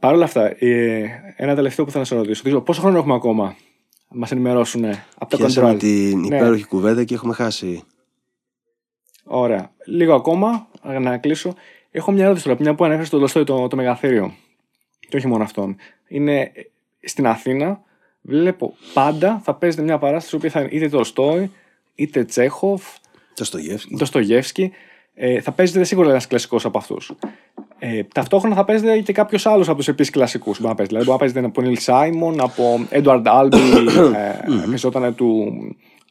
Παρ' όλα αυτά, ε, ένα τελευταίο που θέλω να σε ρωτήσω. Δεν ξέρω, Πόσο χρόνο έχουμε ακόμα να μας ενημερώσουν από το Πιάσαμε control; την Ναι. υπέροχη κουβέντα και έχουμε χάσει. Ωραία. Λίγο ακόμα να κλείσω. Έχω μια ερώτηση τώρα, μια που ανέφερες στο Τολστόι το, το μεγαθύριο. Και όχι μόνο αυτόν. Είναι ε, στην Αθήνα. Βλέπω πάντα θα παίζεται μια παράσταση η οποία θα είναι είτε Τολστόι, είτε Τσέχοφ, Το στο Γεύσκι. το Στογεύσκι. Ε, θα παίζεται σίγουρα ένας κλασικός από αυτούς. Ε, ταυτόχρονα θα παίζεται και κάποιος άλλος από τους επίσης κλασικούς. Μπορεί να παίζεται. Δηλαδή, μπορεί να παίζεται από Νίλ Σάιμον, από Έντουαρντ Άλμπι, ε, παίζονταν του.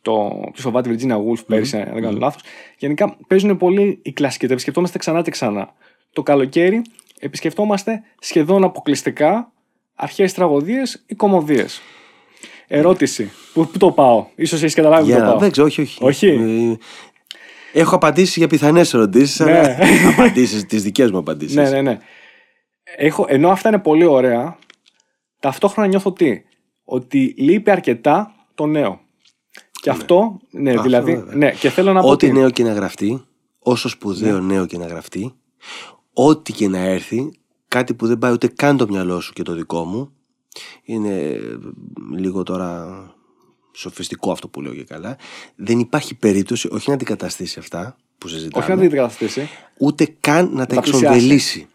Το ποιο φοβάται Virginia Woolf πέρυσι, αν δεν κάνω λάθος. Γενικά παίζουν πολύ οι κλασικοί. Τα επισκεφτόμαστε ξανά και ξανά. Το καλοκαίρι επισκεφτόμαστε σχεδόν αποκλειστικά αρχαίε τραγωδίες ή κομμωδίες. Ερώτηση. Πού, πού το πάω, ίσως έχεις καταλάβει πού Για το να πάω. δεν ξέρω, όχι, όχι. Όχι; Ε, Έχω απαντήσει για πιθανές ερωτήσεις, Ναι. αλλά απαντήσεις, τις δικές μου απαντήσεις. Ναι, ναι, ναι. Έχω, ενώ αυτά είναι πολύ ωραία, ταυτόχρονα νιώθω τι; Ότι λείπει αρκετά το νέο. Και αυτό, ναι, Αυτό δηλαδή. βέβαια. Ναι, και θέλω να πω. Ό,τι τι. νέο και να γραφτεί, όσο σπουδαίο Ναι. νέο και να γραφτεί, ό,τι και να έρθει, κάτι που δεν πάει ούτε καν το μυαλό σου και το δικό μου, είναι ε, λίγο τώρα σοφιστικό αυτό που λέω και καλά, δεν υπάρχει περίπτωση όχι να αντικαταστήσει αυτά που συζητάμε, Όχι να την αντικαταστήσει. ούτε καν να τα, τα πλησιάσει. εξομβελήσει.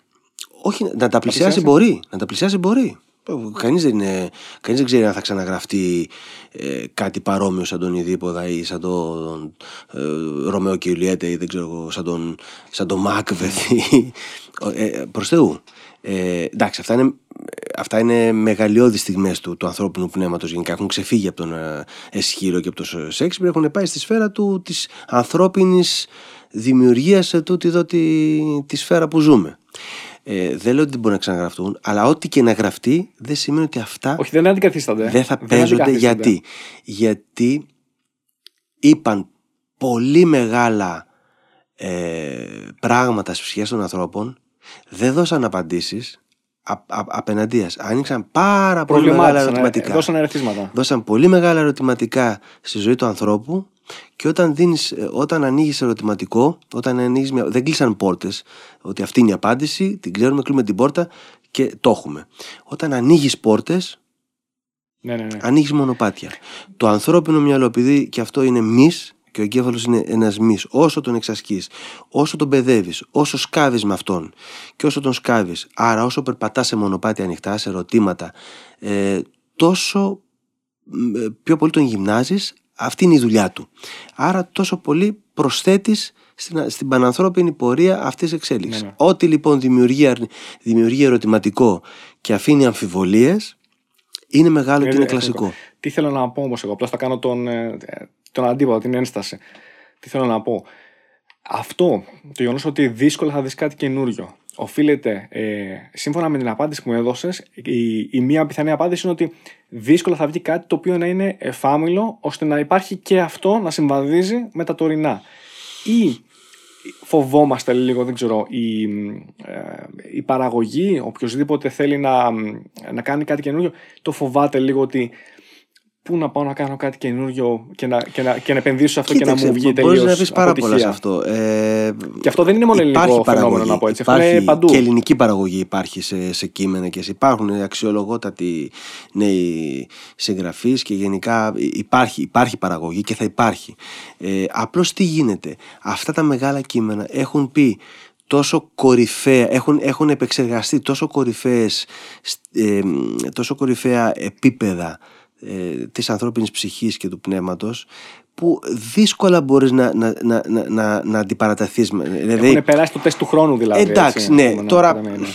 Όχι, να τα πλησιάσει πλησιάσει. μπορεί. Να τα πλησιάσει μπορεί. Κανείς δεν, είναι, κανείς δεν ξέρει αν θα ξαναγραφτεί ε, κάτι παρόμοιο σαν τον Ιδίποδα ή σαν τον ε, Ρωμαίο και Ιουλιέτε ή δεν ξέρω εγώ, σαν τον, σαν τον Μάκβεθ ή, ε, προς Θεού. Ε, εντάξει, αυτά είναι, αυτά είναι μεγαλειώδεις στιγμές του, του ανθρώπινου πνεύματος γενικά. Έχουν ξεφύγει από τον ε, Εσχύρο και από τον Σέξπιρ, έχουν πάει στη σφαίρα του της ανθρώπινης δημιουργίας σε τούτη εδώ τη, τη σφαίρα που ζούμε. Ε, δεν λέω ότι δεν μπορούν να ξαναγραφτούν, αλλά ό,τι και να γραφτεί δεν σημαίνει ότι αυτά Όχι, δεν αντικαθίστανται. δεν θα παίζονται αντικαθίστανται. γιατί; Γιατί είπαν πολύ μεγάλα ε, πράγματα στις ψυχές των ανθρώπων, δεν δώσαν απαντήσεις, α, α, απέναντίας. Άνοιξαν πάρα πολύ μεγάλα Προβλημάτισαν, ε, ερωτηματικά. Δώσαν ερεθίσματα. Δώσαν πολύ μεγάλα ερωτηματικά στη ζωή του ανθρώπου και όταν, δίνεις, ε, όταν ανοίγεις ερωτηματικό, όταν ανοίγεις μια, δεν κλείσαν πόρτες, ότι αυτή είναι η απάντηση, την ξέρουμε, κλείνουμε την πόρτα και το έχουμε. Όταν ανοίγεις πόρτες, Ναι, ναι, ναι. ανοίγεις μονοπάτια. Το ανθρώπινο μυαλό, επειδή και αυτό είναι μυς και ο εγκέφαλο είναι ένα μυ, όσο τον εξασκεί, όσο τον παιδεύει, όσο σκάβει με αυτόν και όσο τον σκάβει, άρα όσο περπατά σε μονοπάτια ανοιχτά, σε ερωτήματα, ε, τόσο μ, ε, πιο πολύ τον γυμνάζει, αυτή είναι η δουλειά του. Άρα τόσο πολύ προσθέτει στην, στην πανανθρώπινη πορεία αυτή τη εξέλιξη. Ναι, ναι. Ό,τι λοιπόν δημιουργεί, αρνη- δημιουργεί ερωτηματικό και αφήνει αμφιβολίες είναι μεγάλο και είναι Είναι κλασικό. Τι θέλω να πω όμω εγώ, απλώ θα κάνω τον, ε, τον αντίποδο, την ένσταση. Τι θέλω να πω. Αυτό, το γεγονός ότι δύσκολα θα δεις κάτι καινούριο, οφείλεται, ε, σύμφωνα με την απάντηση που μου έδωσες, η, η μία πιθανή απάντηση είναι ότι δύσκολα θα βγει κάτι το οποίο να είναι εφάμιλο, ώστε να υπάρχει και αυτό να συμβαδίζει με τα τωρινά. Ή φοβόμαστε λίγο, δεν ξέρω, η, ε, η παραγωγή, οποιοδήποτε θέλει να, να κάνει κάτι καινούριο, το φοβάται λίγο ότι πού να πάω να κάνω κάτι καινούριο και να, και να, και να επενδύσω σε αυτό και να μου βγει μπορείς τελείως να βρεις πάρα πολλά σε αποτυχία. αυτό. Ε, Και αυτό δεν είναι μόνο ελληνικό υπάρχει φαινόμενο, παραγωγή, να πω έτσι. Αυτό υπάρχει είναι παντού. Και ελληνική παραγωγή υπάρχει σε, σε κείμενα και σε, υπάρχουν αξιολογότατοι νέοι συγγραφείς και γενικά υπάρχει, υπάρχει παραγωγή και θα υπάρχει. Ε, απλώς τι γίνεται; Αυτά τα μεγάλα κείμενα έχουν πει τόσο κορυφαία, έχουν, έχουν επεξεργαστεί τόσο κορυφαίες, ε, τόσο κορυφαία επίπεδα ε, της ανθρώπινης ψυχής και του πνεύματος που δύσκολα μπορείς να, να, να, να, να, να αντιπαραταθείς. με- Δηλαδή, Έχουν περάσει το τεστ του χρόνου δηλαδή. Εντάξει, έτσι, ναι, επόμενα, τώρα. ναι, ναι.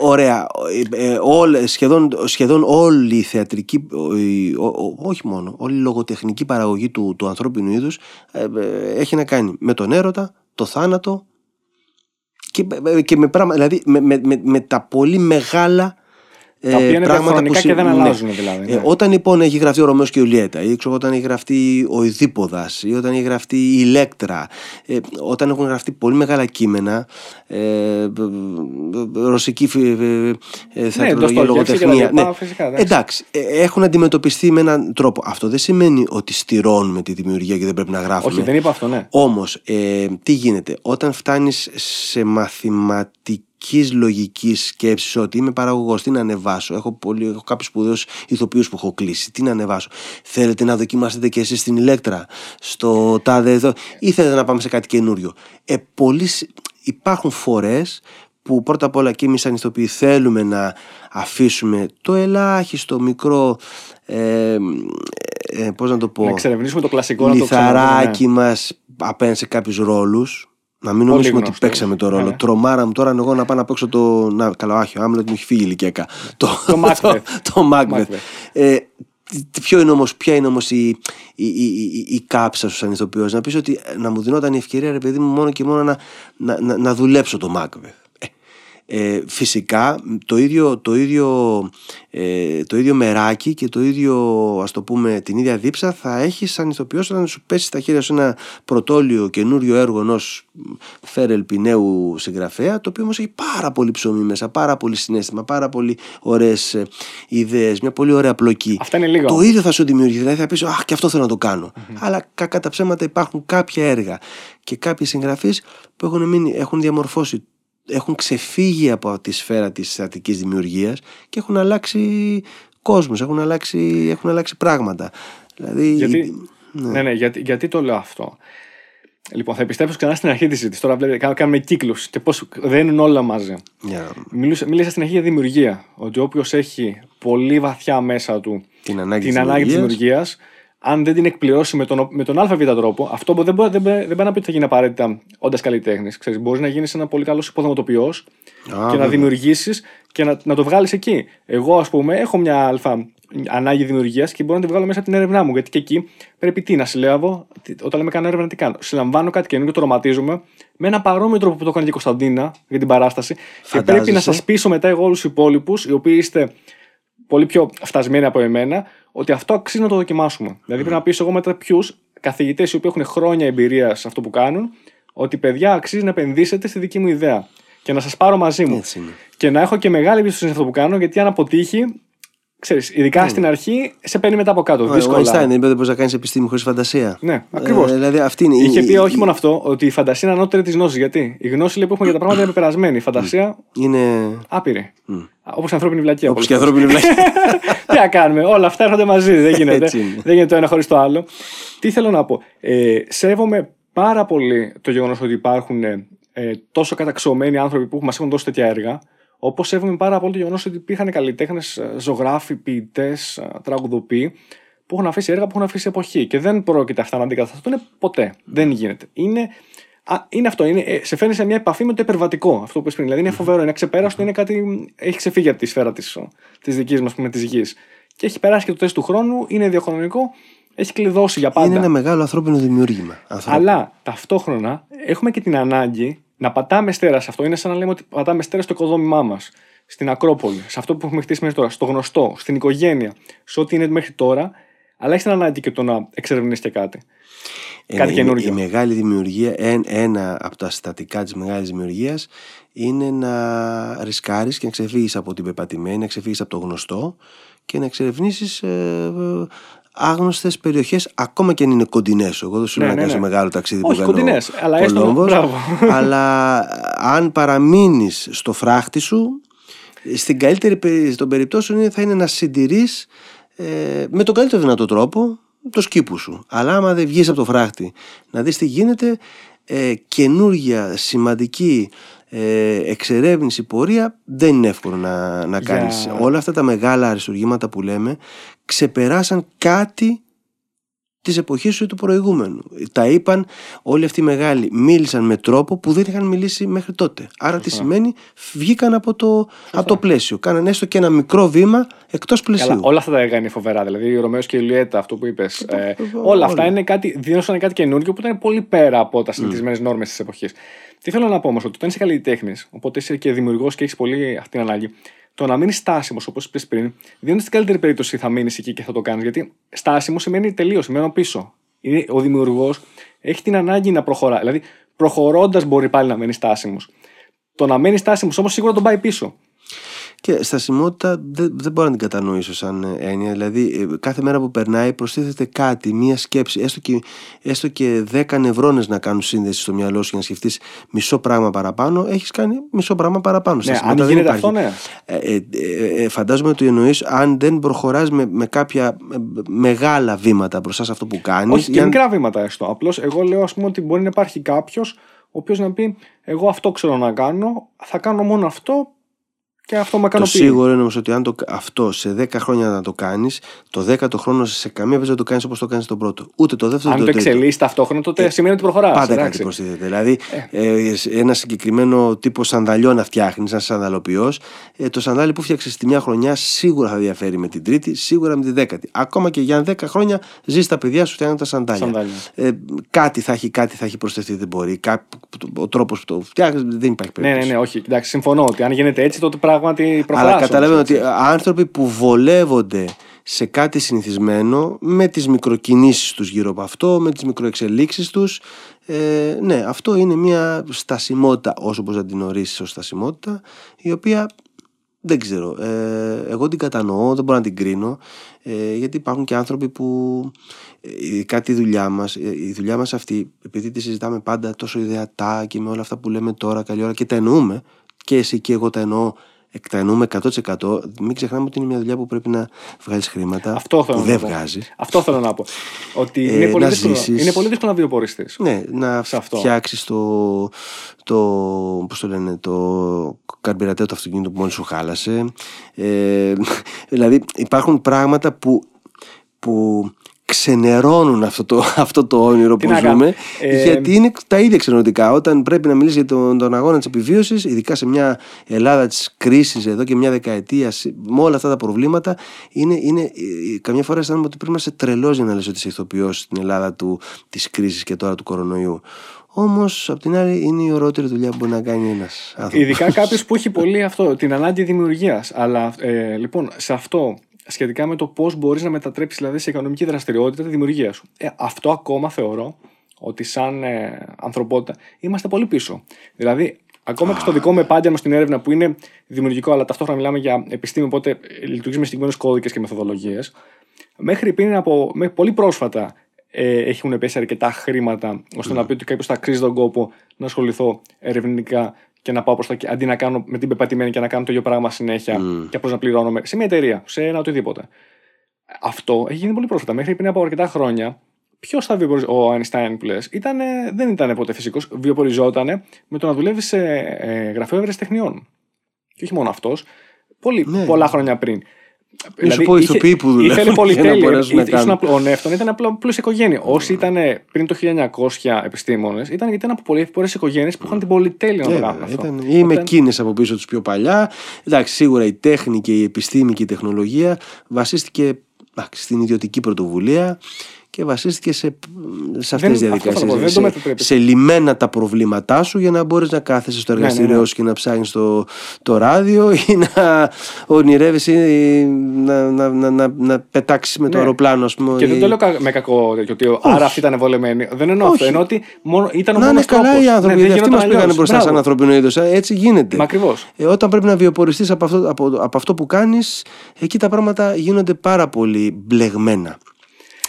Ωραία. Ε, ε, όλ- σχεδόν, σχεδόν όλη η θεατρική, ο- η- ο- ο- όχι μόνο, όλη η λογοτεχνική παραγωγή του, του ανθρώπινου είδους ε, ε, έχει να κάνει με τον έρωτα, το θάνατο και, ε, και με πράγματα, δηλαδή με, με, με, με τα πολύ μεγάλα ε, Τα οποία είναι πράγματα διαχρονικά συ- και δεν ναι. αλλάζουν δηλαδή. Ε, ναι. όταν λοιπόν έχει γραφτεί ο Ρωμαίος και η Ιουλιέτα ή ξέρω, όταν έχει γραφτεί ο Ιδίποδας ή όταν έχει γραφτεί η Ηλέκτρα ε, όταν έχουν γραφτεί πολύ μεγάλα κείμενα ε, ε, ε, ρωσική φι- ε, ε, θεατρολογία, Ντοστογεύσκη και λογοτεχνία τα λοιπά, φυσικά, εντάξει. εντάξει, ε, έχουν αντιμετωπιστεί με έναν τρόπο αυτό δεν σημαίνει ότι στηρώνουμε τη δημιουργία και δεν πρέπει να γράφουμε Όχι, δεν είπα αυτό, ναι. όμως, ε, τι γίνεται, όταν φτάνεις σε βασική λογικής σκέψης ότι είμαι παραγωγός, τι να ανεβάσω. Έχω, πολύ, έχω κάποιους σπουδαίους ηθοποιούς που έχω κλείσει. Τι να ανεβάσω. Θέλετε να δοκιμάσετε και εσείς στην ηλέκτρα, στο τάδε εδώ, ή θέλετε να πάμε σε κάτι καινούριο. Ε, πολλοί, υπάρχουν φορές που πρώτα απ' όλα και εμείς σαν ηθοποιοί θέλουμε να αφήσουμε το ελάχιστο μικρό ε, ε, πώς να το πω Να εξερευνήσουμε το κλασικό λιθαράκι ναι. μας απέναντι σε κάποιους ρόλους να μην νομίζουμε ότι παίξαμε το ρόλο. Ναι. Τρομάρα μου τώρα εγώ να πάω να παίξω το. Να, καλά, όχι, ο Άμλετ μου έχει φύγει ηλικιακά. Το, το, το, Macbeth. Ε, ποιο είναι όμως, ποια είναι όμως η, η, η, η κάψα σου σαν ηθοποιός να πεις ότι να μου δινόταν η ευκαιρία ρε παιδί μου μόνο και μόνο να, να, να, να δουλέψω το Macbeth ε, φυσικά το ίδιο, το, ίδιο, ε, το ίδιο μεράκι και το ίδιο ας το πούμε την ίδια δίψα θα έχεις σαν ηθοποιός όταν σου πέσει στα χέρια σου ένα πρωτόλιο καινούριο έργο ενός Φέρελ Πινέου συγγραφέα το οποίο όμως έχει πάρα πολύ ψωμί μέσα, πάρα πολύ συνέστημα, πάρα πολύ ωραίες ε, ιδέες, μια πολύ ωραία πλοκή. Αυτά είναι λίγο. Το ίδιο θα σου δημιουργεί, δηλαδή θα πεις αχ και αυτό θέλω να το κάνω. Αλλά κατά τα ψέματα υπάρχουν κάποια έργα και κάποιοι συγγραφείς που έχουν, μείνει, έχουν διαμορφώσει έχουν ξεφύγει από τη σφαίρα της στατικής δημιουργίας και έχουν αλλάξει κόσμους, έχουν αλλάξει, έχουν αλλάξει πράγματα. Δηλαδή, γιατί, ναι. ναι, ναι, γιατί, γιατί το λέω αυτό. Λοιπόν, θα επιστρέψω ξανά στην αρχή της συζήτησης. Τώρα βλέπετε, κάνουμε κύκλους και πώς δένουν όλα μαζί. Yeah. Μίλησα, μίλησα στην αρχή για δημιουργία. Ότι όποιος έχει πολύ βαθιά μέσα του την ανάγκη, την ανάγκη της δημιουργίας, αν δεν την εκπληρώσει με τον, με τον ΑΒ τρόπο, αυτό δεν, μπορεί, δεν, δεν πάει να πει ότι θα γίνει απαραίτητα όντας καλλιτέχνης. Μπορείς να γίνεις ένα πολύ καλός υποδοματοποιό και να δημιουργήσεις και να, να το βγάλεις εκεί. Εγώ, ας πούμε, έχω μια αλφα ανάγκη δημιουργίας και μπορώ να τη βγάλω μέσα από την έρευνά μου. Γιατί και εκεί πρέπει τι να συλλέγω, όταν λέμε κάνω έρευνα, τι κάνω. Συλλαμβάνω κάτι καινούργιο, το ρωματίζουμε με ένα παρόμοιο τρόπο που το έκανε και η Κωνσταντίνα για την παράσταση. Και πρέπει να σας πείσω μετά εγώ όλους τους υπόλοιπους, οι οποίοι είστε πολύ πιο φτασμένοι από εμένα, ότι αυτό αξίζει να το δοκιμάσουμε. Mm. Δηλαδή πρέπει να πεις εγώ μετά ποιους καθηγητές οι οποίοι έχουν χρόνια εμπειρία σε αυτό που κάνουν, ότι παιδιά αξίζει να επενδύσετε στη δική μου ιδέα. Και να σας πάρω μαζί μου. Και να έχω και μεγάλη εμπιστοσύνη σε αυτό που κάνω, γιατί αν αποτύχει, Ξέρεις, ειδικά mm. στην αρχή σε παίρνει μετά από κάτω. Δύσκολα. Ο Einstein δεν είπε πώ να κάνεις επιστήμη χωρίς φαντασία. Ναι, ακριβώς. Ε, δηλαδή αυτή είναι Είχε πει όχι μόνο αυτό, ότι η φαντασία είναι ανώτερη της γνώσης. Γιατί η γνώση λέει, που έχουμε για τα πράγματα είναι περασμένη. Η φαντασία είναι άπειρη. Mm. Όπως η ανθρώπινη βλακία. Όπως και η ανθρώπινη βλακία. Τι να κάνουμε, όλα αυτά έρχονται μαζί. Δεν γίνεται. δεν γίνεται το ένα χωρίς το άλλο. Τι θέλω να πω. Ε, σέβομαι πάρα πολύ το γεγονός ότι υπάρχουν ε, τόσο καταξιωμένοι άνθρωποι που μας έχουν δώσει τέτοια έργα. Όπως σέβομαι πάρα πολύ το γεγονός ότι υπήρχαν καλλιτέχνες, ε, ζωγράφοι, ποιητές, ε, τραγουδοποιοί που έχουν αφήσει έργα που έχουν αφήσει εποχή. Και δεν πρόκειται αυτά να αντικατασταθούν ποτέ. Δεν γίνεται. Είναι, α, είναι αυτό. Είναι, ε, σε φέρνει σε μια επαφή με το υπερβατικό. Αυτό που είπες πριν. Δηλαδή είναι φοβερό, είναι ξεπέραστο, είναι κάτι. Έχει ξεφύγει από τη σφαίρα της της δικής μας, της γης. Και έχει περάσει και το τεστ του χρόνου, είναι διαχρονικό, έχει κλειδώσει για πάντα. Είναι ένα μεγάλο ανθρώπινο δημιούργημα. Αλλά ταυτόχρονα έχουμε και την ανάγκη να πατάμε στέρα σε αυτό είναι σαν να λέμε ότι πατάμε στέρα στο οικοδόμημά μας. Στην Ακρόπολη, σε αυτό που έχουμε χτίσει μέχρι τώρα, στο γνωστό, στην οικογένεια, σε ό,τι είναι μέχρι τώρα, αλλά έχει την ανάγκη και το να εξερευνήσει και κάτι. Ε, κάτι καινούργιο. Η, η μεγάλη δημιουργία, ένα από τα συστατικά της μεγάλης δημιουργίας είναι να ρισκάρεις και να ξεφύγεις από την πεπατημένη, να ξεφύγεις από το γνωστό και να εξερευνήσεις ε, άγνωστες περιοχές, ακόμα και αν είναι κοντινές. Εγώ δεν σου λέω ναι, να ναι, ναι. μεγάλο ταξίδι Όχι, που κάνει αλλά έστω. αλλά αν παραμείνεις στο φράχτη σου, στην καλύτερη των περιπτώσεων θα είναι να συντηρείς ε, με τον καλύτερο δυνατό τρόπο το σκύπου σου. Αλλά άμα δεν βγεις από το φράχτη να δεις τι γίνεται, ε, καινούργια σημαντική ε, εξερεύνηση πορεία δεν είναι εύκολο να, να κάνεις. Όλα αυτά τα μεγάλα αριστουργήματα που λέμε ξεπεράσαν κάτι της εποχής σου ή του προηγούμενου. Τα είπαν όλοι αυτοί οι μεγάλοι, μίλησαν με τρόπο που δεν είχαν μιλήσει μέχρι τότε. Άρα τι σημαίνει, βγήκαν από το, από το πλαίσιο. Κάνανε έστω και ένα μικρό βήμα εκτός πλαισίου. Καλά, όλα αυτά τα έκανε φοβερά. Δηλαδή, ο Ρωμαίος και η Λιέτα, αυτό που είπες. Ε, όλα αυτά είναι κάτι, δίνωσαν κάτι καινούργιο που ήταν πολύ πέρα από τα συνηθισμένες mm. νόρμες της εποχής. Τι θέλω να πω όμως, ότι όταν είσαι καλλιτέχνης, οπότε είσαι και δημιουργός και έχεις πολύ αυτή την ανάγκη, το να μείνεις στάσιμος, όπως είπες πριν, δεν είναι στην καλύτερη περίπτωση θα μείνεις εκεί και θα το κάνεις. Γιατί στάσιμος σημαίνει τελείως, μένω πίσω. Είναι, ο δημιουργός έχει την ανάγκη να προχωρά. Δηλαδή, προχωρώντας μπορεί πάλι να μένει στάσιμος. Το να μένει στάσιμος όμως σίγουρα τον πάει πίσω. Και στασιμότητα δεν, δεν μπορώ να την κατανοήσω σαν έννοια. Δηλαδή, ε, κάθε μέρα που περνάει προστίθεται κάτι, μία σκέψη, έστω και, έστω και 10 νευρώνες να κάνουν σύνδεση στο μυαλό σου για να σκεφτείς μισό πράγμα παραπάνω, έχεις κάνει μισό πράγμα παραπάνω. Ναι, αν γίνεται αυτό, ναι. Ε, ε, ε, φαντάζομαι ότι εννοείς αν δεν προχωράς με, με κάποια μεγάλα βήματα μπροστά σε αυτό που κάνεις. Όχι, και μικρά βήματα έστω. Απλώς εγώ λέω, ας πούμε, ότι μπορεί να υπάρχει κάποιος ο οποίος να πει: Εγώ αυτό ξέρω να κάνω, θα κάνω μόνο αυτό και αυτό με Το σίγουρο είναι όμως ότι αν το, αυτό σε 10 χρόνια να το κάνεις, το 10ο χρόνο σε καμία περίπτωση δεν το κάνεις όπως το κάνεις τον πρώτο. Ούτε το δεύτερο. Αν το, το εξελίσσει ταυτόχρονα, τότε ε, σημαίνει ότι προχωράς. Πάντα κάτι προσθέτεται. Δηλαδή, ε. Ε, ένα συγκεκριμένο τύπο σανδαλιό να φτιάχνεις, ένας σανδαλοποιός, ε, το σανδάλι που φτιάξει τη μια χρονιά σίγουρα θα διαφέρει με την τρίτη, σίγουρα με την δέκατη. Ακόμα και για 10 χρόνια ζεις τα παιδιά σου φτιάχνουν τα σανδάλια. σανδάλια. Ε, κάτι θα έχει, κάτι θα έχει προσθεθεί, δεν μπορεί. Κά, ο τρόπος που το φτιάχνεις δεν υπάρχει περίπτωση. Ναι, ναι, ναι, όχι. Εντάξει, συμφωνώ ότι αν γίνεται έτσι, τότε πράγματι Αλλά καταλαβαίνω ότι άνθρωποι που βολεύονται σε κάτι συνηθισμένο με τις μικροκινήσεις τους γύρω από αυτό, με τις μικροεξελίξεις τους ε, ναι, αυτό είναι μια στασιμότητα όσο μπορείς να την ορίσεις ως στασιμότητα η οποία δεν ξέρω, ε, εγώ την κατανοώ, δεν μπορώ να την κρίνω ε, γιατί υπάρχουν και άνθρωποι που ε, ειδικά τη δουλειά μας ε, η δουλειά μας αυτή επειδή τη συζητάμε πάντα τόσο ιδεατά και με όλα αυτά που λέμε τώρα καλή ώρα και τα εννοούμε και εσύ και εγώ τα εννοώ εκτανούμε 100%. Μην ξεχνάμε ότι είναι μια δουλειά που πρέπει να βγάλεις χρήματα. Αυτό θέλω που δεν βγάζεις. Αυτό θέλω να πω. Ότι ε, είναι, πολύ δύσκολο, είναι πολύ δύσκολο να βιοποριστεί. Ναι, να φτιάξεις το, το, πώς το, λένε, το καρμπυρατέο του αυτοκίνητου που μόλις σου χάλασε. Ε, δηλαδή υπάρχουν πράγματα που, που ξενερώνουν αυτό το, αυτό το όνειρο που ζούμε, ε... γιατί είναι τα ίδια ξενερωτικά. Όταν πρέπει να μιλήσει για τον, τον αγώνα της επιβίωσης, ειδικά σε μια Ελλάδα της κρίσης εδώ και μια δεκαετία, με όλα αυτά τα προβλήματα, είναι, είναι, ε, καμιά φορά αισθάνομαι ότι πρέπει να είσαι τρελό για να λες ότι είσαι ηθοποιός στην Ελλάδα της κρίσης και τώρα του κορονοϊού. Όμως, απ' την άλλη, είναι η ωραιότερη δουλειά που μπορεί να κάνει ένας άνθρωπος. Ειδικά κάποιος που έχει πολύ αυτό, την ανάγκη δημιουργίας. Αλλά ε, λοιπόν, σε αυτό σχετικά με το πώς μπορείς να μετατρέψεις δηλαδή, σε οικονομική δραστηριότητα τη δημιουργία σου. Ε, αυτό ακόμα θεωρώ ότι σαν ε, ανθρωπότητα είμαστε πολύ πίσω. Δηλαδή, ακόμα και στο δικό μου επάγγελμα στην έρευνα που είναι δημιουργικό, αλλά ταυτόχρονα μιλάμε για επιστήμη, οπότε λειτουργεί με συγκεκριμένου κώδικες και μεθοδολογίες. Μέχρι πριν από μέχρι πολύ πρόσφατα ε, έχουν πέσει αρκετά χρήματα ώστε να πει ότι κάποιος θα κρίζει τον κόπο να ασχοληθώ ερευνητικά και να πάω προς τα αντί να κάνω με την πεπατημένη και να κάνω το ίδιο πράγμα συνέχεια mm. και απλώς να πληρώνω σε μια εταιρεία, σε ένα οτιδήποτε. Αυτό έχει γίνει πολύ πρόσφατα. Μέχρι πριν από αρκετά χρόνια, ποιος θα βιοποριζόταν, ο Einstein που λες, δεν ήταν ποτέ φυσικός, βιοποριζόταν με το να δουλεύεις σε ε, γραφείο τεχνιών. Και όχι μόνο αυτός, ναι. πολλά χρόνια πριν. Δηλαδή, πω ηθοποιοί που δουλεύουν. Ήθελε πολυτέλεια. Ο Νεύτων ήταν απλά πλούσια οικογένεια. Mm. Όσοι ήταν πριν το 1900 επιστήμονες, ήταν γιατί ήταν από πολλές οικογένειες που είχαν την πολυτέλεια να το κάνουν αυτό. Ήταν, ή με εκείνε από πίσω τους πιο παλιά. Εντάξει, σίγουρα η τέχνη και η επιστήμη και η τεχνολογία βασίστηκε στην ιδιωτική πρωτοβουλία και βασίστηκε σε, σε αυτές τις διαδικασίες. Σε, σε λιμένα τα προβλήματά σου για να μπορείς να κάθεσαι στο εργαστήριό ναι, ναι, ναι. σου και να ψάχνεις το, το ράδιο ή να ονειρεύεσαι να, να, να, να, να πετάξεις με το αεροπλάνο, ας πούμε. Και δεν το λέω με κακό ότι άρα αυτοί ήταν βολεμένοι. Δεν εννοώ αυτό. Εννοώ ότι μόνο, ήταν ο μόνο. Να είναι καλά οι άνθρωποι. γιατί αυτοί μας πήγανε μπροστά σαν ανθρωπινό είδο. Έτσι γίνεται. Μα ε, όταν πρέπει να βιοποριστείς από αυτό, από, από αυτό που κάνεις, εκεί τα πράγματα γίνονται πάρα πολύ μπλεγμένα.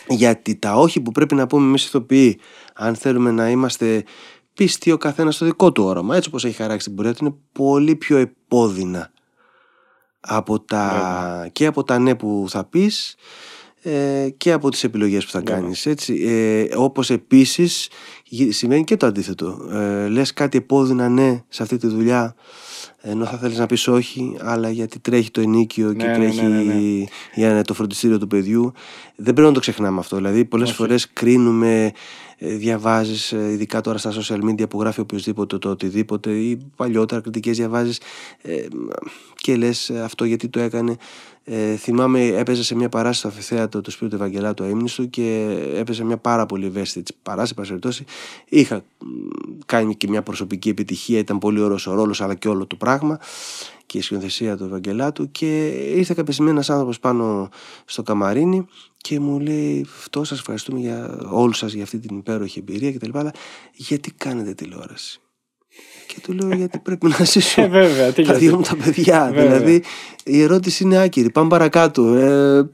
Γιατί τα όχι που πρέπει να πούμε εμείς ηθοποιοί, αν θέλουμε να είμαστε πίστοι ο καθένας στο δικό του όραμα, έτσι όπως έχει χαράξει την πορεία του, είναι πολύ πιο επώδυνα από τα, και από τα ναι που θα πεις ε, και από τις επιλογές που θα κάνεις έτσι. Ε, όπως επίσης σημαίνει και το αντίθετο. Ε, λες κάτι επώδυνα ναι σε αυτή τη δουλειά ενώ θα θέλεις να πεις όχι αλλά γιατί τρέχει το ενίκιο και ναι, ναι, τρέχει ναι, ναι, για το φροντιστήριο του παιδιού δεν πρέπει να το ξεχνάμε αυτό. Δηλαδή πολλές όχι. φορές κρίνουμε ε, διαβάζεις ε, ειδικά τώρα στα social media που γράφει οποιοδήποτε το οτιδήποτε ή παλιότερα κριτικές διαβάζεις ε, και λες αυτό γιατί το έκανε ε, θυμάμαι έπαιζε σε μια παράσταση στο Αφιθέατο του Σπίτι του Ευαγγελάτου Αίμνηστου και έπαιζε μια πάρα πολύ ευαίσθητη παράσταση. Περιπτώσει. Είχα κάνει και μια προσωπική επιτυχία, ήταν πολύ ωραίος ο ρόλος αλλά και όλο το πράγμα και η σκηνοθεσία του Ευαγγελάτου. Και ήρθε κάποια στιγμή ένας άνθρωπος πάνω στο καμαρίνι και μου λέει: Αυτό σας ευχαριστούμε για όλους σας για αυτή την υπέροχη εμπειρία κτλ. Αλλά γιατί κάνετε τηλεόραση; Και του λέω γιατί πρέπει να ζήσω. Ε, βέβαια, τι τα γιατί. δύο μου τα παιδιά. Βέβαια. Δηλαδή η ερώτηση είναι άκυρη. Πάμε παρακάτω. Ε,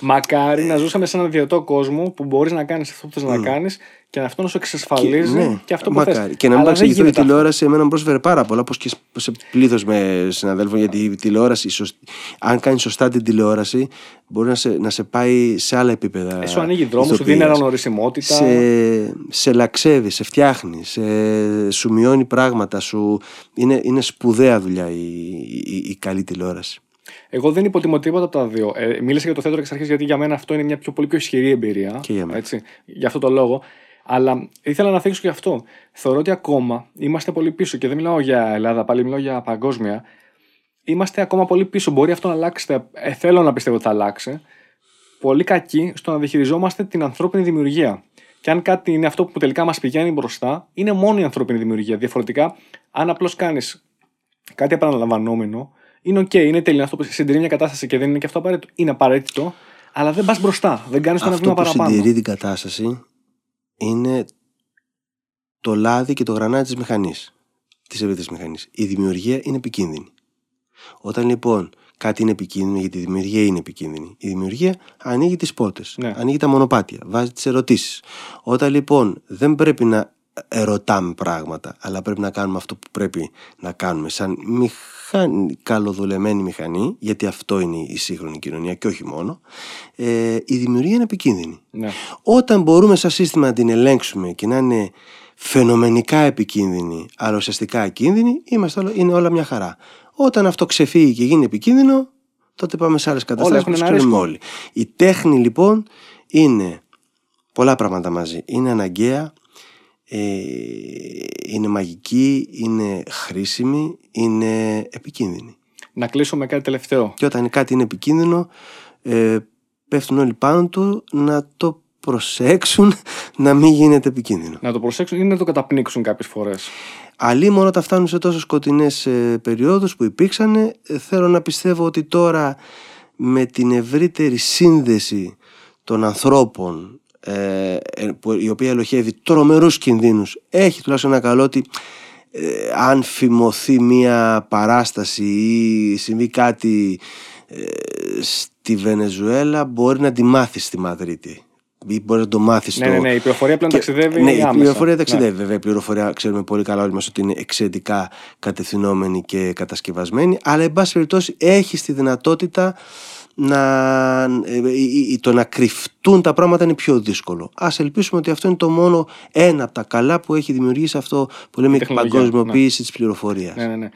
Μακάρι να ζούσαμε σε έναν ιδιωτό κόσμο που μπορείς να κάνεις αυτό που θες να κάνεις και αυτό να σου εξασφαλίζει και, ναι, αυτό που μακάρι. θες. Και να μην Αλλά δεν παρεξηγηθώ, η γίνεται αυτό. τηλεόραση εμένα μου πρόσφερε πάρα πολλά, όπως και σε πλήθος με συναδέλφων. Γιατί η τηλεόραση, η σωσ- αν κάνει σωστά την τηλεόραση, μπορεί να σε, να σε πάει σε άλλα επίπεδα. Ε, Σου ανοίγει δρόμο, σου δίνει ηθοποιίας. αναγνωρισιμότητα. σε, σε λαξεύει, σε φτιάχνει, σε, σου μειώνει πράγματα. Σου, είναι, είναι σπουδαία δουλειά η, η, η καλή τηλεόραση. Εγώ δεν υποτιμώ τίποτα από τα δύο. Ε, μίλησα για το θέατρο εξ αρχής γιατί για μένα αυτό είναι μια πιο, πολύ πιο ισχυρή εμπειρία. Και για μένα. Έτσι, για αυτό το λόγο. Αλλά ήθελα να θίξω και αυτό. Θεωρώ ότι ακόμα είμαστε πολύ πίσω και δεν μιλάω για Ελλάδα, πάλι μιλάω για παγκόσμια. Είμαστε ακόμα πολύ πίσω. Μπορεί αυτό να αλλάξει. Ε, θέλω να πιστεύω ότι θα αλλάξει. Πολύ κακοί στο να διαχειριζόμαστε την ανθρώπινη δημιουργία. Και αν κάτι είναι αυτό που τελικά μας πηγαίνει μπροστά, είναι μόνο η ανθρώπινη δημιουργία. Διαφορετικά, αν απλώς κάνεις κάτι επαναλαμβανόμενο, είναι OK, είναι τέλειο αυτό που συντηρεί μια κατάσταση και δεν είναι και αυτό απαραίτητο. Είναι απαραίτητο, αλλά δεν πας μπροστά. Δεν κάνεις το ένα Αυτό βήμα που παραπάνω. συντηρεί την κατάσταση είναι το λάδι και το γρανάτι της μηχανής, της ευρύτερης μηχανής. Η δημιουργία είναι επικίνδυνη. Όταν λοιπόν κάτι είναι επικίνδυνο, γιατί η δημιουργία είναι επικίνδυνη, η δημιουργία ανοίγει τις πόρτες, Ναι. ανοίγει τα μονοπάτια, βάζει τις ερωτήσεις. Όταν λοιπόν δεν πρέπει να ερωτάμε πράγματα, αλλά πρέπει να κάνουμε αυτό που πρέπει να κάνουμε σαν μηχανή, καλοδουλεμένη μηχανή, γιατί αυτό είναι η σύγχρονη κοινωνία και όχι μόνο, ε, η δημιουργία είναι επικίνδυνη. Ναι. Όταν μπορούμε σαν σύστημα να την ελέγξουμε και να είναι φαινομενικά επικίνδυνη, αλλά ουσιαστικά ακίνδυνη, είμαστε όλα, είναι όλα μια χαρά. Όταν αυτό ξεφύγει και γίνει επικίνδυνο, τότε πάμε σε άλλες καταστάσεις που έχουν τις ένα ξέρουμε ρίσκο. όλοι. Η τέχνη λοιπόν είναι πολλά πράγματα μαζί. Είναι αναγκαία, ε, είναι μαγική, είναι χρήσιμη, είναι επικίνδυνη. Να κλείσω με κάτι τελευταίο. Και όταν κάτι είναι επικίνδυνο, ε, πέφτουν όλοι πάνω του να το προσέξουν να μην γίνεται επικίνδυνο. Να το προσέξουν ή να το καταπνίξουν κάποιες φορές. Αλλή μόνο όταν φτάνουν σε τόσο σκοτεινές ε, περιόδους που υπήρξαν, ε, θέλω να πιστεύω ότι τώρα με την ευρύτερη σύνδεση των ανθρώπων ε, ε, που, η οποία ελοχεύει τρομερούς κινδύνους έχει τουλάχιστον ένα καλό ότι ε, αν φημωθεί μια παράσταση ή συμβεί κάτι ε, στη Βενεζουέλα μπορεί να τη μάθεις στη Μαδρίτη ή μπορείς να το μάθεις Ναι, ναι, ναι. Η πληροφορία πλέον και- ταξιδεύει Ναι, η άμεσα. πληροφορία Ναι. ταξιδεύει. Βέβαια, η πληροφορία ξέρουμε πολύ καλά όλοι μας ότι είναι εξαιρετικά κατευθυνόμενη και κατασκευασμένη. Αλλά, εν πάση περιπτώσει, έχει τη δυνατότητα να, ε, η- η- το να κρυφτούν τα πράγματα είναι πιο δύσκολο. Α ελπίσουμε ότι αυτό είναι το μόνο ένα από τα καλά που έχει δημιουργήσει αυτό που λέμε η τεχνολογία, παγκοσμιοποίηση της πληροφορίας. Ναι, ναι, ναι.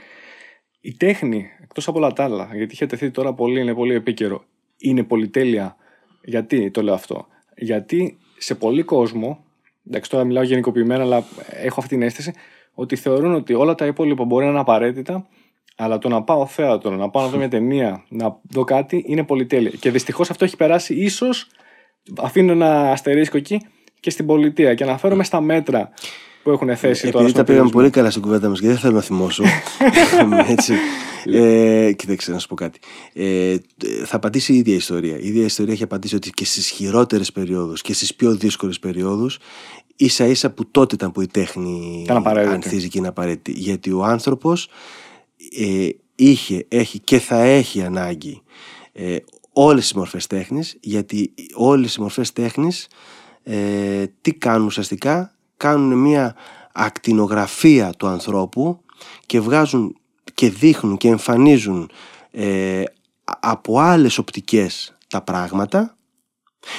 Η τέχνη, εκτός από όλα τα άλλα, γιατί είχε τεθεί τώρα πολύ, είναι πολύ επίκαιρο, είναι πολυτέλεια. Γιατί το λέω αυτό; Γιατί σε πολύ κόσμο, εντάξει τώρα μιλάω γενικοποιημένα, αλλά έχω αυτή την αίσθηση, ότι θεωρούν ότι όλα τα υπόλοιπα μπορεί να είναι απαραίτητα, αλλά το να πάω θέατρο, να πάω να δω μια ταινία, να δω κάτι, είναι πολυτέλεια. Και δυστυχώς αυτό έχει περάσει ίσως, αφήνω ένα αστερίσκο εκεί, και στην πολιτεία. Και αναφέρομαι στα μέτρα που έχουν θέσει τώρα. Επειδή στον τα πήγαμε πληθυσμό. πολύ καλά στην κουβέντα μας και δεν θέλω να θυμώσω. Έτσι. ε, κοίταξε να σου πω κάτι. Ε, θα απαντήσει η ίδια ιστορία. Η ίδια ιστορία έχει απαντήσει ότι και στις χειρότερες περιόδους και στις πιο δύσκολες περιόδους, ίσα ίσα που τότε ήταν που η τέχνη Ήταν απαραίτητη. ανθίζει και είναι απαραίτητη. Γιατί ο άνθρωπος ε, είχε, έχει και θα έχει ανάγκη ε, όλες τις μορφές τέχνης γιατί όλες οι μορφές τέχνης ε, τι κάνουν ουσιαστικά; Κάνουν μια ακτινογραφία του ανθρώπου και βγάζουν και δείχνουν και εμφανίζουν ε, α- από άλλες οπτικές τα πράγματα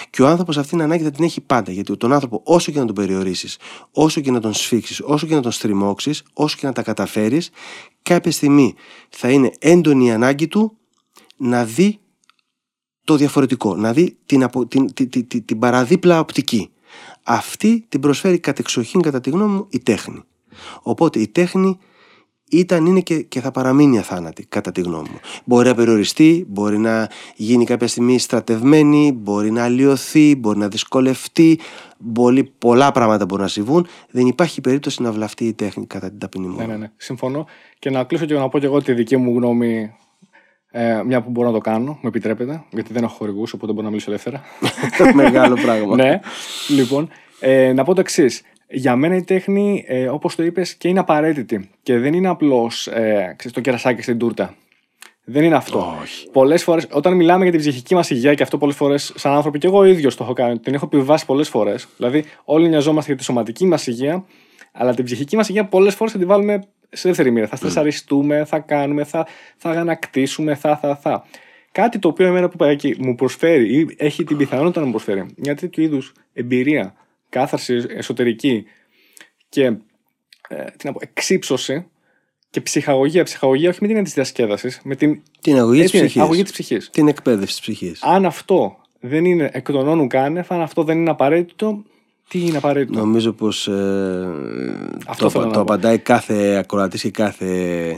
και ο άνθρωπος αυτή την ανάγκη θα την έχει πάντα. Γιατί τον άνθρωπο, όσο και να τον περιορίσεις, όσο και να τον σφίξεις, όσο και να τον στριμώξεις, όσο και να τα καταφέρεις, κάποια στιγμή θα είναι έντονη η ανάγκη του να δει το διαφορετικό, να δει την, απο, την, την, την, την, την παραδίπλα οπτική. Αυτή την προσφέρει κατεξοχήν κατά τη γνώμη μου η τέχνη. Οπότε η τέχνη ήταν, είναι και, και θα παραμείνει αθάνατη, κατά τη γνώμη μου. Μπορεί να περιοριστεί, μπορεί να γίνει κάποια στιγμή στρατευμένη, μπορεί να αλλοιωθεί, μπορεί να δυσκολευτεί. Μπορεί, πολλά πράγματα μπορούν να συμβούν. Δεν υπάρχει περίπτωση να βλαφτεί η τέχνη κατά την ταπεινή μου. Ναι, ναι, ναι. Συμφωνώ. Και να κλείσω και να πω και εγώ τη δική μου γνώμη, ε, μια που μπορώ να το κάνω, μου επιτρέπετε, γιατί δεν έχω χορηγούς, οπότε μπορώ να μιλήσω ελεύθερα. Μεγάλο πράγμα. ναι. Λοιπόν, ε, να πω το εξής. Για μένα η τέχνη, ε, όπως το είπες, και είναι απαραίτητη. Και δεν είναι απλώς ε, το κερασάκι στην τούρτα. Δεν είναι αυτό. Όχι. Πολλές φορές, όταν μιλάμε για την ψυχική μας υγεία, και αυτό πολλές φορές σαν άνθρωποι, και εγώ ίδιος το έχω κάνει, την έχω επιβάσει πολλές φορές. Δηλαδή, όλοι νοιαζόμαστε για τη σωματική μας υγεία, αλλά την ψυχική μας υγεία πολλές φορές θα τη βάλουμε σε δεύτερη μοίρα. Θα στρεσαριστούμε, θα κάνουμε, θα, θα ανακτήσουμε, θα, θα, θα. Κάτι το οποίο εμένα που είπα εκεί μου προσφέρει ή έχει την πιθανότητα να μου προσφέρει μια τέτοιου είδους εμπειρία, κάθαρση εσωτερική και ε, τι να πω, εξύψωση και ψυχαγωγία. Ψυχαγωγία όχι με την έννοια τη διασκέδασης, με την Την αγωγή της έτσι είναι, ψυχής. αγωγή της ψυχής. Την εκπαίδευση της ψυχής. Αν αυτό δεν είναι εκ των όνων κάνευ, αν αυτό δεν είναι απαραίτητο, τι είναι απαραίτητο; Νομίζω πως ε, Αυτό το, θέλω να το πω. απαντάει κάθε ακροατής και κάθε.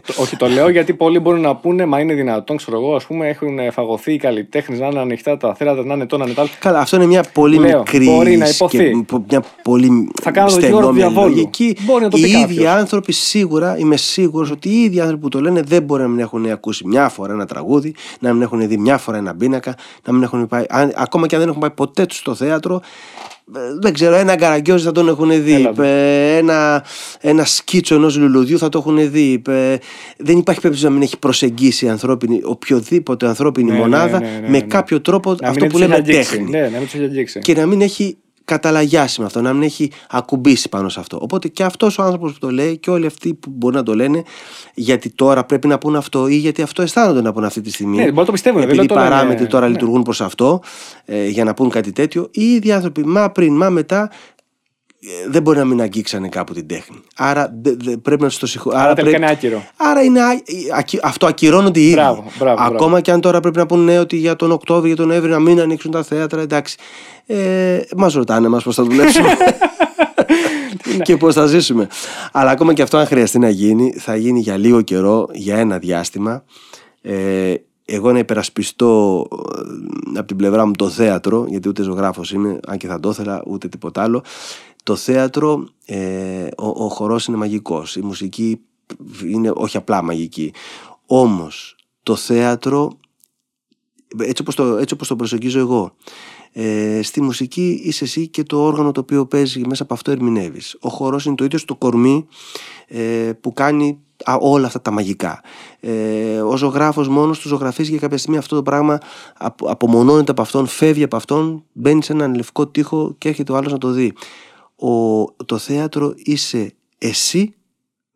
Το- Όχι, το λέω γιατί πολλοί μπορούν να πούνε, μα είναι δυνατόν, ξέρω εγώ, ας πούμε, έχουν φαγωθεί οι καλλιτέχνες να είναι ανοιχτά τα θέατα, να είναι το, να είναι το άλλο. Καλά, αυτό είναι μια πολύ Λέω, μικρή μπορεί να σκε- υποθεί. πο- μια πολύ Θα κάνω το δικηγόρο του στενόμενη διαβόλου. λογική. Μπορεί να το οι πει ίδιοι κάποιος. άνθρωποι σίγουρα, είμαι σίγουρος ότι οι ίδιοι άνθρωποι που το λένε δεν μπορεί να μην έχουν ακούσει μια φορά ένα τραγούδι, να μην έχουν δει μια φορά ένα πίνακα, να μην έχουν πάει, αν- ακόμα και αν δεν έχουν πάει ποτέ τους στο θέατρο. Ε, Δεν ξέρω, ένα γκαραγκιόζι θα τον έχουν δει. Έλα, ε, Ένα, ένα σκίτσο ενός λουλουδιού θα το έχουν δει. ε, Δεν υπάρχει περίπτωση να μην έχει προσεγγίσει ανθρώπινη, οποιοδήποτε ανθρώπινη Ναι, ναι, μονάδα ναι, ναι, με ναι. κάποιο τρόπο Να αυτό μην που τους λέμε έχει αγγίξει. τέχνη Ναι, να μην τους έχει αγγίξει. και να μην έχει καταλαγιάσει με αυτό, να μην έχει ακουμπήσει πάνω σε αυτό. Οπότε και αυτός ο άνθρωπος που το λέει και όλοι αυτοί που μπορεί να το λένε, γιατί τώρα πρέπει να πούν αυτό ή γιατί αυτό αισθάνονται να πούν αυτή τη στιγμή. Ναι, μπορεί να το πιστεύουν, δεν Επειδή οι λέω το λένε- παράμετροι τώρα ναι. λειτουργούν προς αυτό, ε, για να πούν κάτι τέτοιο, οι ίδιοι άνθρωποι, μα πριν, μα μετά, ε, δεν μπορεί να μην αγγίξανε κάπου την τέχνη. Άρα δε- δε- πρέπει να του το συγχωρήσουν. Άρα τελικά είναι άκυρο. Άρα είναι, α- ακυ- αυτό ακυρώνονται οι ίδιοι. Μπράβο, μπράβο, Ακόμα μπράβο. και αν τώρα πρέπει να πούνε ότι για τον Οκτώβριο, για τον Νοέμβριο να μην ανοίξουν τα θέατρα, εντάξει. Ε, μας ρωτάνε μα πώς θα δουλέψουμε και πώς θα ζήσουμε. Αλλά ακόμα και αυτό, αν χρειαστεί να γίνει, θα γίνει για λίγο καιρό, για ένα διάστημα. Ε, εγώ να υπερασπιστώ ε, από την πλευρά μου το θέατρο, γιατί ούτε ζωγράφος είμαι, αν και θα το ήθελα, ούτε τίποτα άλλο. Το θέατρο, ε, ο, ο χορός είναι μαγικός, η μουσική είναι όχι απλά μαγική. Όμως, το θέατρο, έτσι όπως το, έτσι όπως το προσεγγίζω εγώ, ε, στη μουσική είσαι εσύ και το όργανο το οποίο παίζει μέσα από αυτό ερμηνεύεις. Ο χορός είναι το ίδιο στο κορμί ε, που κάνει α, όλα αυτά τα μαγικά. Ε, ο ζωγράφος μόνος του ζωγραφίζει και κάποια στιγμή αυτό το πράγμα απο- απομονώνεται από αυτόν, φεύγει από αυτόν, μπαίνει σε έναν λευκό τοίχο και έρχεται ο άλλος να το δει. Ο, το θέατρο είσαι εσύ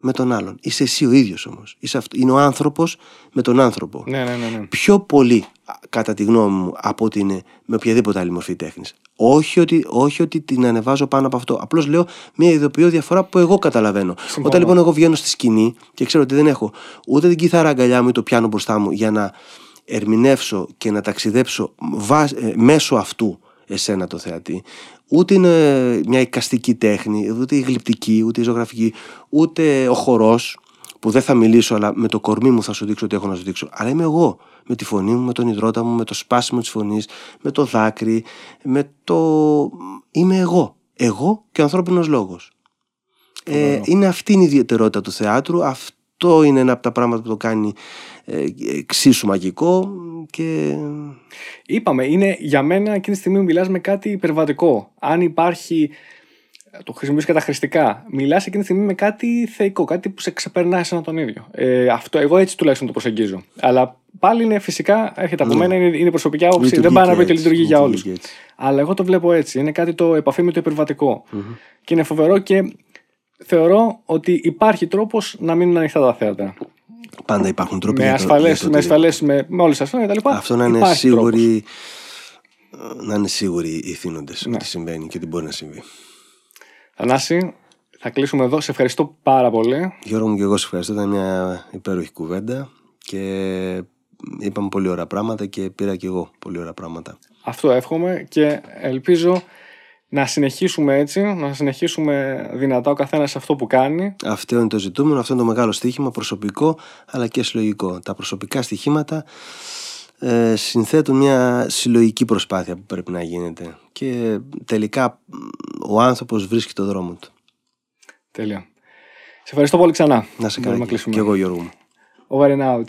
με τον άλλον. Είσαι εσύ ο ίδιος όμως. Είσαι αυτό, είναι ο άνθρωπος με τον άνθρωπο Ναι, ναι, ναι. ναι. πιο πολύ α, κατά τη γνώμη μου από ότι είναι με οποιαδήποτε άλλη μορφή τέχνης. Όχι ότι, όχι ότι την ανεβάζω πάνω από αυτό. Απλώς λέω μια ειδοποιώ διαφορά που εγώ καταλαβαίνω. Συμφωνώ. Όταν λοιπόν εγώ βγαίνω στη σκηνή και ξέρω ότι δεν έχω ούτε την κιθάρα αγκαλιά μου ή το πιάνο μπροστά μου για να ερμηνεύσω και να ταξιδέψω βά- ε, μέσω αυτού εσένα το θεατή, ούτε είναι μια εικαστική τέχνη, ούτε η γλυπτική, ούτε η ζωγραφική, ούτε ο χορός που δεν θα μιλήσω, αλλά με το κορμί μου θα σου δείξω τι έχω να σου δείξω. Αλλά είμαι εγώ. Με τη φωνή μου, με τον υδρότα μου, με το σπάσιμο της φωνής, με το δάκρυ, με το. Είμαι εγώ. Εγώ και ο ανθρώπινος λόγος. Ε, είναι αυτή είναι η ιδιαιτερότητα του θεάτρου. Αυτό είναι ένα από τα πράγματα που το κάνει ε, εξίσου μαγικό και Είπαμε, είναι για μένα εκείνη τη στιγμή που μιλάς με κάτι υπερβατικό. Αν υπάρχει. Το χρησιμοποιείς καταχρηστικά. Μιλάς εκείνη τη στιγμή με κάτι θεϊκό, κάτι που σε ξεπερνάει εσένα τον ίδιο. Ε, αυτό, εγώ έτσι τουλάχιστον το προσεγγίζω. Αλλά πάλι είναι φυσικά, έρχεται από μένα, είναι, είναι προσωπική άποψη. Ναι. Λειτουργεί δεν πάει να και πει ότι έτσι, λειτουργεί για όλους. λειτουργεί έτσι. Αλλά εγώ το βλέπω έτσι. Είναι κάτι το επαφή με το υπερβατικο Και είναι φοβερό και θεωρώ ότι υπάρχει τρόπος να μείνουν ανοιχτά τα θέατρα. Πάντα υπάρχουν τρόποι Με για το- ασφαλέ, για το με, ότι- ασφαλές, με, με όλες τι ασφαλέ κτλ. Αυτό να είναι Υπάρχει τρόπος. σίγουροι να είναι σίγουροι οι θύνοντες Ναι. ότι συμβαίνει και ότι μπορεί να συμβεί. Θανάση, θα κλείσουμε εδώ. Σε ευχαριστώ πάρα πολύ. Γιώργο μου και εγώ σε ευχαριστώ. Ήταν μια υπέροχη κουβέντα και είπαμε πολύ ωραία πράγματα και πήρα και εγώ πολύ ωραία πράγματα. Αυτό εύχομαι και ελπίζω να συνεχίσουμε έτσι, να συνεχίσουμε δυνατά ο καθένας αυτό που κάνει. Αυτό είναι το ζητούμενο, αυτό είναι το μεγάλο στοίχημα, προσωπικό αλλά και συλλογικό. Τα προσωπικά στοιχήματα ε, συνθέτουν μια συλλογική προσπάθεια που πρέπει να γίνεται και τελικά μ, ο άνθρωπος βρίσκει το δρόμο του. Τέλεια. Σε ευχαριστώ πολύ ξανά. Να σε Μπορούμε καλά κλείσουμε. και εγώ Γιώργο μου. Over and out.